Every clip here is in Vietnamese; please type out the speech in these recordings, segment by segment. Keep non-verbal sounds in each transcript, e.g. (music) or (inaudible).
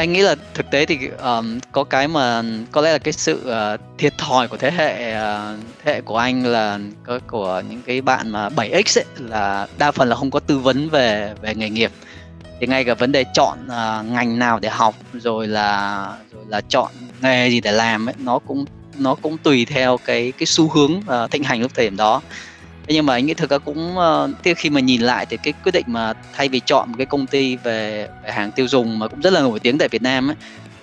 anh nghĩ là thực tế thì um, có cái mà có lẽ là cái sự uh, thiệt thòi của thế hệ uh, thế hệ của anh là có của những cái bạn mà 7x ấy, là đa phần là không có tư vấn về về nghề nghiệp. Thì ngay cả vấn đề chọn uh, ngành nào để học rồi là rồi là chọn nghề gì để làm ấy nó cũng nó cũng tùy theo cái cái xu hướng uh, thịnh hành lúc thời điểm đó thế nhưng mà anh nghĩ thực ra cũng uh, khi mà nhìn lại thì cái quyết định mà thay vì chọn một cái công ty về, về hàng tiêu dùng mà cũng rất là nổi tiếng tại Việt Nam ấy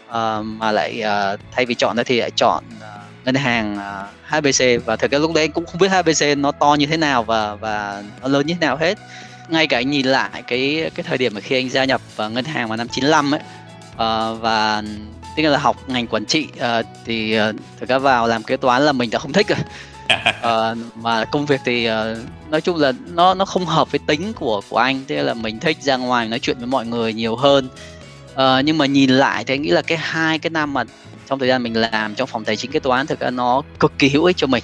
uh, ờ, mà lại uh, thay vì chọn đó thì lại chọn uh, ngân hàng uh, HBC và thực ra lúc đấy anh cũng không biết HBC nó to như thế nào và và nó lớn như thế nào hết. Ngay cả anh nhìn lại cái cái thời điểm mà khi anh gia nhập vào ngân hàng vào năm 95 ấy uh, và tức là học ngành quản trị uh, thì uh, thực ra vào làm kế toán là mình đã không thích rồi uh, mà công việc thì uh, nói chung là nó nó không hợp với tính của của anh thế là mình thích ra ngoài nói chuyện với mọi người nhiều hơn. Uh, nhưng mà nhìn lại thì anh nghĩ là cái hai cái năm mà trong thời gian mình làm trong phòng tài chính kế toán thực ra nó cực kỳ hữu ích cho mình.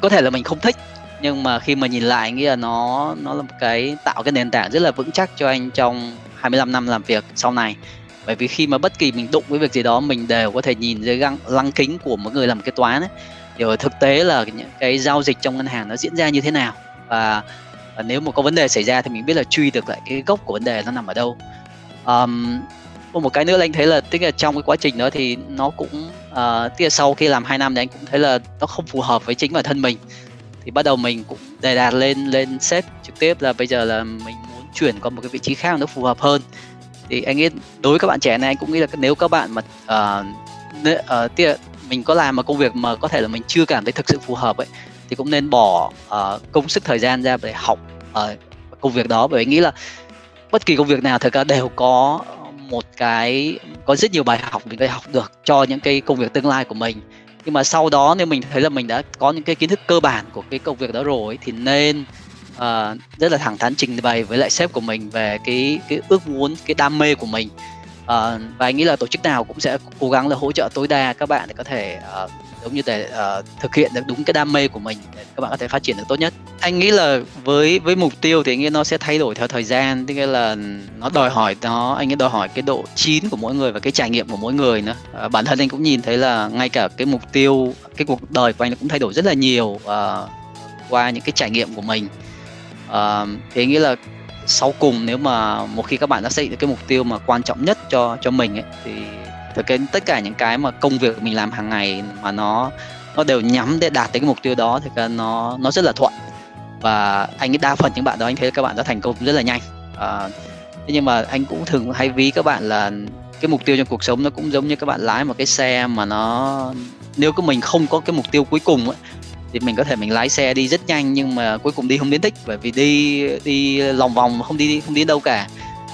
Có thể là mình không thích nhưng mà khi mà nhìn lại nghĩ là nó nó là một cái tạo cái nền tảng rất là vững chắc cho anh trong 25 năm làm việc sau này. Bởi vì khi mà bất kỳ mình đụng với việc gì đó mình đều có thể nhìn dưới găng lăng kính của một người làm kế toán ấy hiểu thực tế là những cái giao dịch trong ngân hàng nó diễn ra như thế nào? Và, và nếu mà có vấn đề xảy ra thì mình biết là truy được lại cái gốc của vấn đề nó nằm ở đâu. Um, một cái nữa là anh thấy là tức là trong cái quá trình đó thì nó cũng uh, tức là sau khi làm 2 năm thì anh cũng thấy là nó không phù hợp với chính bản thân mình. Thì bắt đầu mình cũng đề đạt lên lên sếp trực tiếp là bây giờ là mình muốn chuyển qua một cái vị trí khác nó phù hợp hơn. Thì anh nghĩ đối với các bạn trẻ này anh cũng nghĩ là nếu các bạn mà uh, uh, mình có làm một công việc mà có thể là mình chưa cảm thấy thực sự phù hợp ấy thì cũng nên bỏ uh, công sức thời gian ra để học uh, công việc đó. Bởi vì nghĩ là bất kỳ công việc nào thật ra đều có một cái có rất nhiều bài học mình có thể học được cho những cái công việc tương lai của mình. Nhưng mà sau đó nếu mình thấy là mình đã có những cái kiến thức cơ bản của cái công việc đó rồi thì nên uh, rất là thẳng thắn trình bày với lại sếp của mình về cái cái ước muốn cái đam mê của mình uh, và anh nghĩ là tổ chức nào cũng sẽ cố gắng là hỗ trợ tối đa các bạn để có thể uh, giống như để uh, thực hiện được đúng cái đam mê của mình để các bạn có thể phát triển được tốt nhất. Anh nghĩ là với với mục tiêu thì anh nghĩ nó sẽ thay đổi theo thời gian tức là nó đòi hỏi nó anh nghĩ đòi hỏi cái độ chín của mỗi người và cái trải nghiệm của mỗi người nữa. Uh, bản thân anh cũng nhìn thấy là ngay cả cái mục tiêu cái cuộc đời của anh cũng thay đổi rất là nhiều uh, qua những cái trải nghiệm của mình. Uh, thì anh nghĩ là sau cùng nếu mà một khi các bạn đã xác định được cái mục tiêu mà quan trọng nhất cho cho mình ấy thì thực cái tất cả những cái mà công việc mình làm hàng ngày mà nó nó đều nhắm để đạt tới cái mục tiêu đó thì nó nó rất là thuận. Và anh nghĩ đa phần những bạn đó anh thấy các bạn đã thành công rất là nhanh. À, thế nhưng mà anh cũng thường hay ví các bạn là cái mục tiêu trong cuộc sống nó cũng giống như các bạn lái một cái xe mà nó nếu cái mình không có cái mục tiêu cuối cùng ấy, thì mình có thể mình lái xe đi rất nhanh nhưng mà cuối cùng đi không đến đích bởi vì đi đi lòng vòng không đi không đi đâu cả.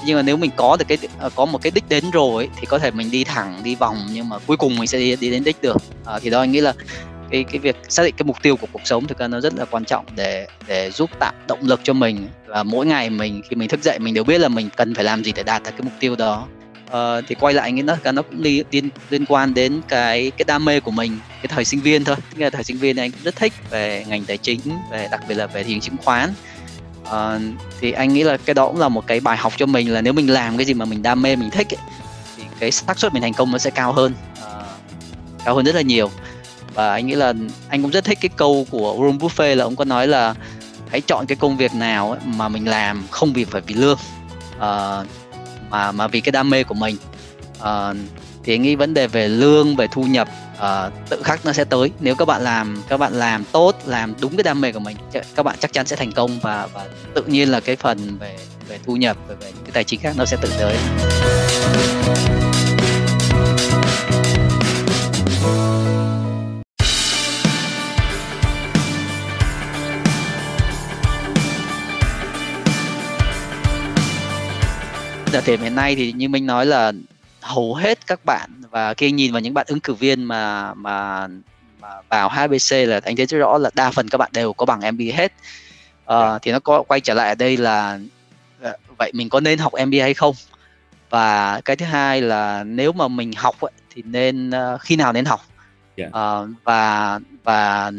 Nhưng mà nếu mình có được cái ờ, có một cái đích đến rồi ấy, thì có thể mình đi thẳng đi vòng nhưng mà cuối cùng mình sẽ đi, đi đến đích được. À, thì đó anh nghĩ là cái cái việc xác định cái mục tiêu của cuộc sống thực ra nó rất là quan trọng để để giúp tạo động lực cho mình. Và mỗi ngày mình khi mình thức dậy mình đều biết là mình cần phải làm gì để đạt được cái mục tiêu đó uh, thì quay lại nghĩ nó cả nó cũng liên liên liên quan đến cái cái đam mê của mình cái thời sinh viên thôi. Cái thời sinh viên này anh cũng rất thích về ngành tài chính về đặc biệt là về thị trường chứng khoán. Uh, thì anh nghĩ là cái đó cũng là một cái bài học cho mình là nếu mình làm cái gì mà mình đam mê mình thích ấy, thì cái xác suất mình thành công nó sẽ cao hơn. Uh, cao hơn rất là nhiều. Và anh nghĩ là anh cũng rất thích cái câu của Warren Buffett là ông có nói là hãy chọn cái công việc nào ấy mà mình làm không vì phải vì lương. Uh, mà mà vì cái đam mê của mình. Uh, thì anh nghĩ vấn đề về lương về thu nhập uh, tự khắc nó sẽ tới. Nếu các bạn làm các bạn làm tốt làm đúng cái đam mê của mình các bạn chắc chắn sẽ thành công và và tự nhiên là cái phần về về thu nhập về, về những cái tài chính khác nó sẽ tự tới. Thời hiện nay thì như mình nói là hầu hết các bạn và khi nhìn vào những bạn ứng cử viên mà mà mà vào HBC là anh thấy rất rõ là đa phần các bạn đều có bằng MBA hết. Uh, thì nó có quay trở lại ở đây là ờ, vậy mình có nên học MBA hay không? Và cái thứ hai là nếu mà mình học ấy, thì nên uh, khi nào nên học? Yeah. uh, và và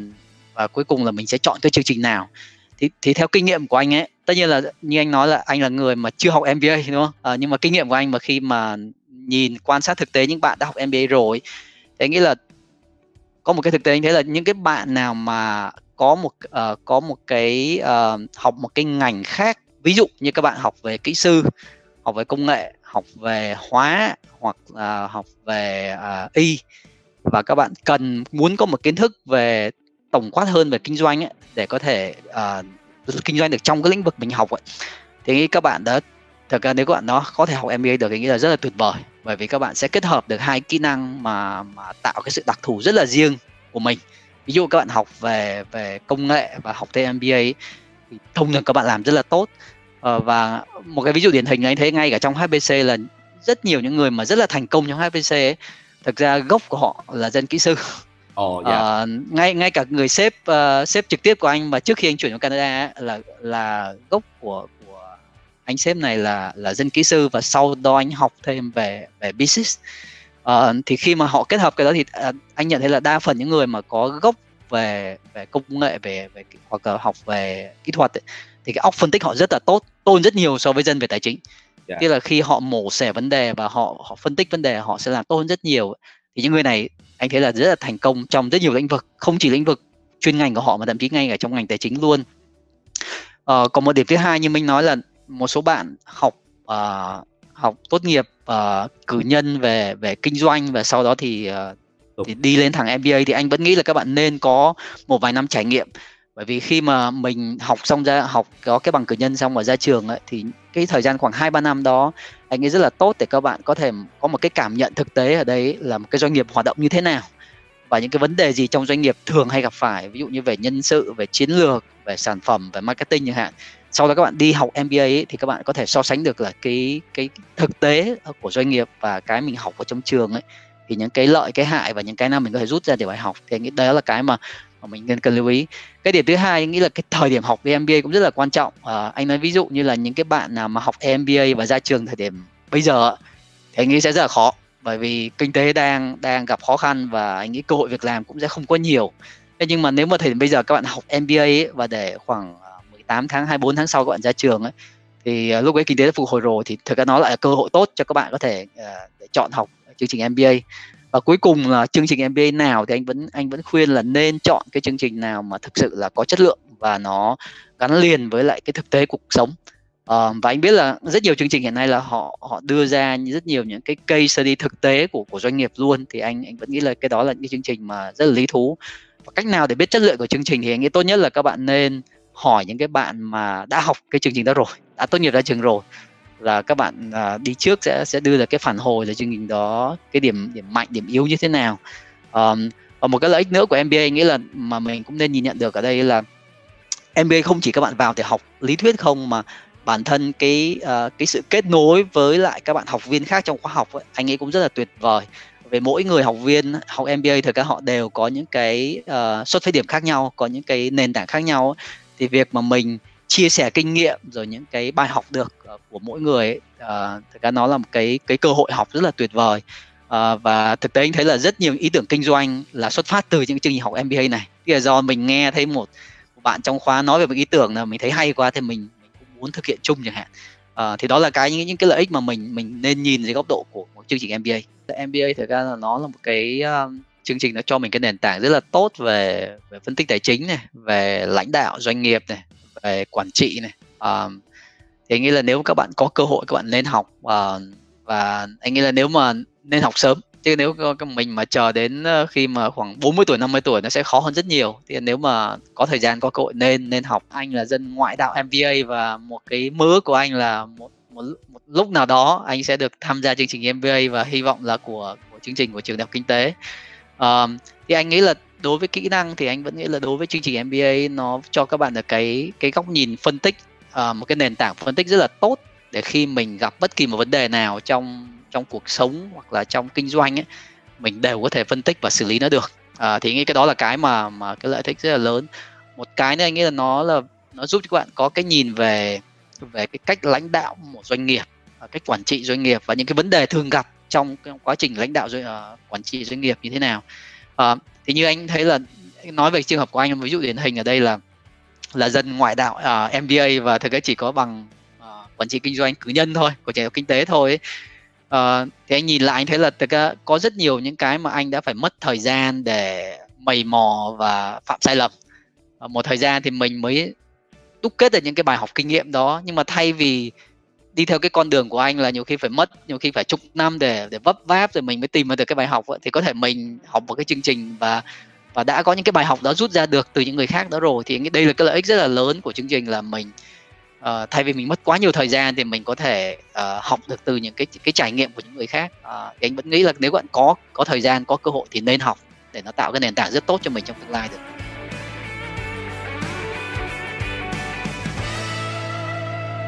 và cuối cùng là mình sẽ chọn cái chương trình nào? Thì thì theo kinh nghiệm của anh ấy tất nhiên là như anh nói là anh là người mà chưa học MBA đúng không? À, nhưng mà kinh nghiệm của anh mà khi mà nhìn quan sát thực tế những bạn đã học MBA rồi thì anh nghĩ là có một cái thực tế anh thấy là những cái bạn nào mà có một uh, có một cái uh, học một cái ngành khác ví dụ như các bạn học về kỹ sư học về công nghệ học về hóa hoặc uh, học về uh, y và các bạn cần muốn có một kiến thức về tổng quát hơn về kinh doanh ấy, để có thể uh, kinh doanh được trong cái lĩnh vực mình học ấy. thì các bạn đã thực ra nếu các bạn nó có thể học MBA được thì nghĩ là rất là tuyệt vời bởi vì các bạn sẽ kết hợp được hai kỹ năng mà mà tạo cái sự đặc thù rất là riêng của mình ví dụ các bạn học về về công nghệ và học thêm MBA ấy, thì thông thường các bạn làm rất là tốt ờ, và một cái ví dụ điển hình anh thấy ngay cả trong HBC là rất nhiều những người mà rất là thành công trong HBC ấy, thực ra gốc của họ là dân kỹ sư (laughs) oh, yeah. uh, ngay ngay cả người sếp uh, sếp trực tiếp của anh mà trước khi anh chuyển vào Canada ấy, là là gốc của của anh sếp này là là dân kỹ sư và sau đó anh học thêm về về business uh, thì khi mà họ kết hợp cái đó thì uh, anh nhận thấy là đa phần những người mà có gốc về về công nghệ về về hoặc là học về kỹ thuật ấy, thì cái óc phân tích họ rất là tốt tôn rất nhiều so với dân về tài chính yeah. tức là khi họ mổ xẻ vấn đề và họ họ phân tích vấn đề họ sẽ làm tốt hơn rất nhiều thì những người này anh thấy là rất là thành công trong rất nhiều lĩnh vực không chỉ lĩnh vực chuyên ngành của họ mà thậm chí ngay cả trong ngành tài chính luôn. Ờ, còn một điểm thứ hai như minh nói là một số bạn học uh, học tốt nghiệp uh, cử nhân về về kinh doanh và sau đó thì, uh, thì đi lên thẳng MBA thì anh vẫn nghĩ là các bạn nên có một vài năm trải nghiệm bởi vì khi mà mình học xong ra học có cái bằng cử nhân xong và ra trường ấy, thì cái thời gian khoảng 2 3 năm đó anh nghĩ rất là tốt để các bạn có thể có một cái cảm nhận thực tế ở đây là một cái doanh nghiệp hoạt động như thế nào và những cái vấn đề gì trong doanh nghiệp thường hay gặp phải ví dụ như về nhân sự, về chiến lược, về sản phẩm, về marketing chẳng hạn. Sau đó các bạn đi học MBA ấy, thì các bạn có thể so sánh được là cái cái thực tế của doanh nghiệp và cái mình học ở trong trường ấy thì những cái lợi cái hại và những cái nào mình có thể rút ra để bài học thì anh nghĩ đó là cái mà mà mình cần cần lưu ý. Cái điểm thứ hai anh nghĩ là cái thời điểm học về MBA cũng rất là quan trọng. À, anh nói ví dụ như là những cái bạn nào mà học MBA và ra trường thời điểm bây giờ thì anh nghĩ sẽ rất là khó. Bởi vì kinh tế đang đang gặp khó khăn và anh nghĩ cơ hội việc làm cũng sẽ không có nhiều. Thế nhưng mà nếu mà thời điểm bây giờ các bạn học MBA ấy, và để khoảng ờ, 18 tháng 24 tháng sau các bạn ra trường ấy thì ờ, lúc ấy kinh tế đã phục hồi rồi thì thực ra nó lại là cơ hội tốt cho các bạn có thể uh, để chọn học chương trình MBA và cuối cùng là chương trình MBA nào thì anh vẫn anh vẫn khuyên là nên chọn cái chương trình nào mà thực sự là có chất lượng và nó gắn liền với lại cái thực tế cuộc sống. Uh, và anh biết là rất nhiều chương trình hiện nay là họ họ đưa ra rất nhiều những cái case study thực tế của của doanh nghiệp luôn. Thì anh anh vẫn nghĩ là cái đó là những cái chương trình mà rất là lý thú. Và cách nào để biết chất lượng của chương trình thì anh nghĩ tốt nhất là các bạn nên hỏi những cái bạn mà đã học cái chương trình đó rồi đã tốt nghiệp ra trường rồi là các bạn à, đi trước sẽ sẽ đưa ra cái phản hồi là chương trình đó cái điểm điểm mạnh điểm yếu như thế nào. Um, và một cái lợi ích nữa của MBA nghĩa là mà mình cũng nên nhìn nhận được ở đây là MBA không chỉ các bạn vào để học lý thuyết không mà bản thân cái uh, cái sự kết nối với lại các bạn học viên khác trong khóa học ấy, anh ấy cũng rất là tuyệt vời. Về mỗi người học viên học MBA thì các họ đều có những cái uh, xuất phát điểm khác nhau có những cái nền tảng khác nhau thì việc mà mình chia sẻ kinh nghiệm rồi những cái bài học được uh, của mỗi người ấy, uh, thực ra nó là một cái cái cơ hội học rất là tuyệt vời. Uh, và thực tế anh thấy là rất nhiều ý tưởng kinh doanh là xuất phát từ những chương trình học MBA này. Thì là do mình nghe thấy một, một bạn trong khóa nói về một ý tưởng là mình thấy hay quá thì mình, mình cũng muốn thực hiện chung chẳng hạn. Uh, thì đó là cái những những cái lợi ích mà mình mình nên nhìn dưới góc độ của một chương trình MBA MBA thực ra là nó là một cái uh, chương trình nó cho mình cái nền tảng rất là tốt về về phân tích tài chính này về lãnh đạo doanh nghiệp này về quản trị này. Uh, thì anh nghĩ là nếu các bạn có cơ hội các bạn nên học uh, và anh nghĩ là nếu mà nên học sớm chứ nếu mình mà chờ đến ờ, khi mà khoảng 40 tuổi 50 tuổi nó sẽ khó hơn rất nhiều. Thì nếu mà có thời gian có cơ hội nên nên học anh là dân ngoại đạo MBA và một cái mơ của anh là một một, một lúc nào đó anh sẽ được tham gia chương trình MBA và hy vọng là của của chương trình của trường đại học kinh tế. Um, thì anh nghĩ là đối với kỹ năng thì anh vẫn nghĩ là đối với chương trình MBA nó cho các bạn được cái cái góc nhìn phân tích uh, một cái nền tảng phân tích rất là tốt để khi mình gặp bất kỳ một vấn đề nào trong trong cuộc sống hoặc là trong kinh doanh ấy mình đều có thể phân tích và xử lý nó được. À, thì nghĩ cái đó là cái mà mà cái lợi thích rất là lớn. Một cái nữa anh nghĩ là nó là nó giúp cho các bạn có cái nhìn về về cái cách lãnh đạo một doanh nghiệp ờ, cách quản trị doanh nghiệp và những cái vấn đề thường gặp trong quá trình lãnh đạo uh, quản trị doanh nghiệp như thế nào. Uh, thì như anh thấy là nói về trường hợp của anh ví dụ điển hình ở đây là là dân ngoại đạo à, uh, MBA và thực ra chỉ có bằng uh, quản trị kinh doanh cử nhân thôi của trường kinh tế thôi ấy. uh, thì anh nhìn lại anh thấy là thực ra có rất nhiều những cái mà anh đã phải mất thời gian để mầy mò và phạm sai lầm uh, một thời gian thì mình mới đúc kết được những cái bài học kinh nghiệm đó nhưng mà thay vì đi theo cái con đường của anh là nhiều khi phải mất nhiều khi phải chục năm để để vấp váp rồi mình mới tìm ra được cái bài học thì có thể mình học một cái chương trình và và đã có những cái bài học đó rút ra được từ những người khác đó rồi thì đây là cái lợi ích rất là lớn của chương trình là mình uh, thay vì mình mất quá nhiều thời gian thì mình có thể uh, học được từ những cái cái trải nghiệm của những người khác. Uh, thì anh vẫn nghĩ là nếu bạn có có thời gian có cơ hội thì nên học để nó tạo cái nền tảng rất tốt cho mình trong tương lai được.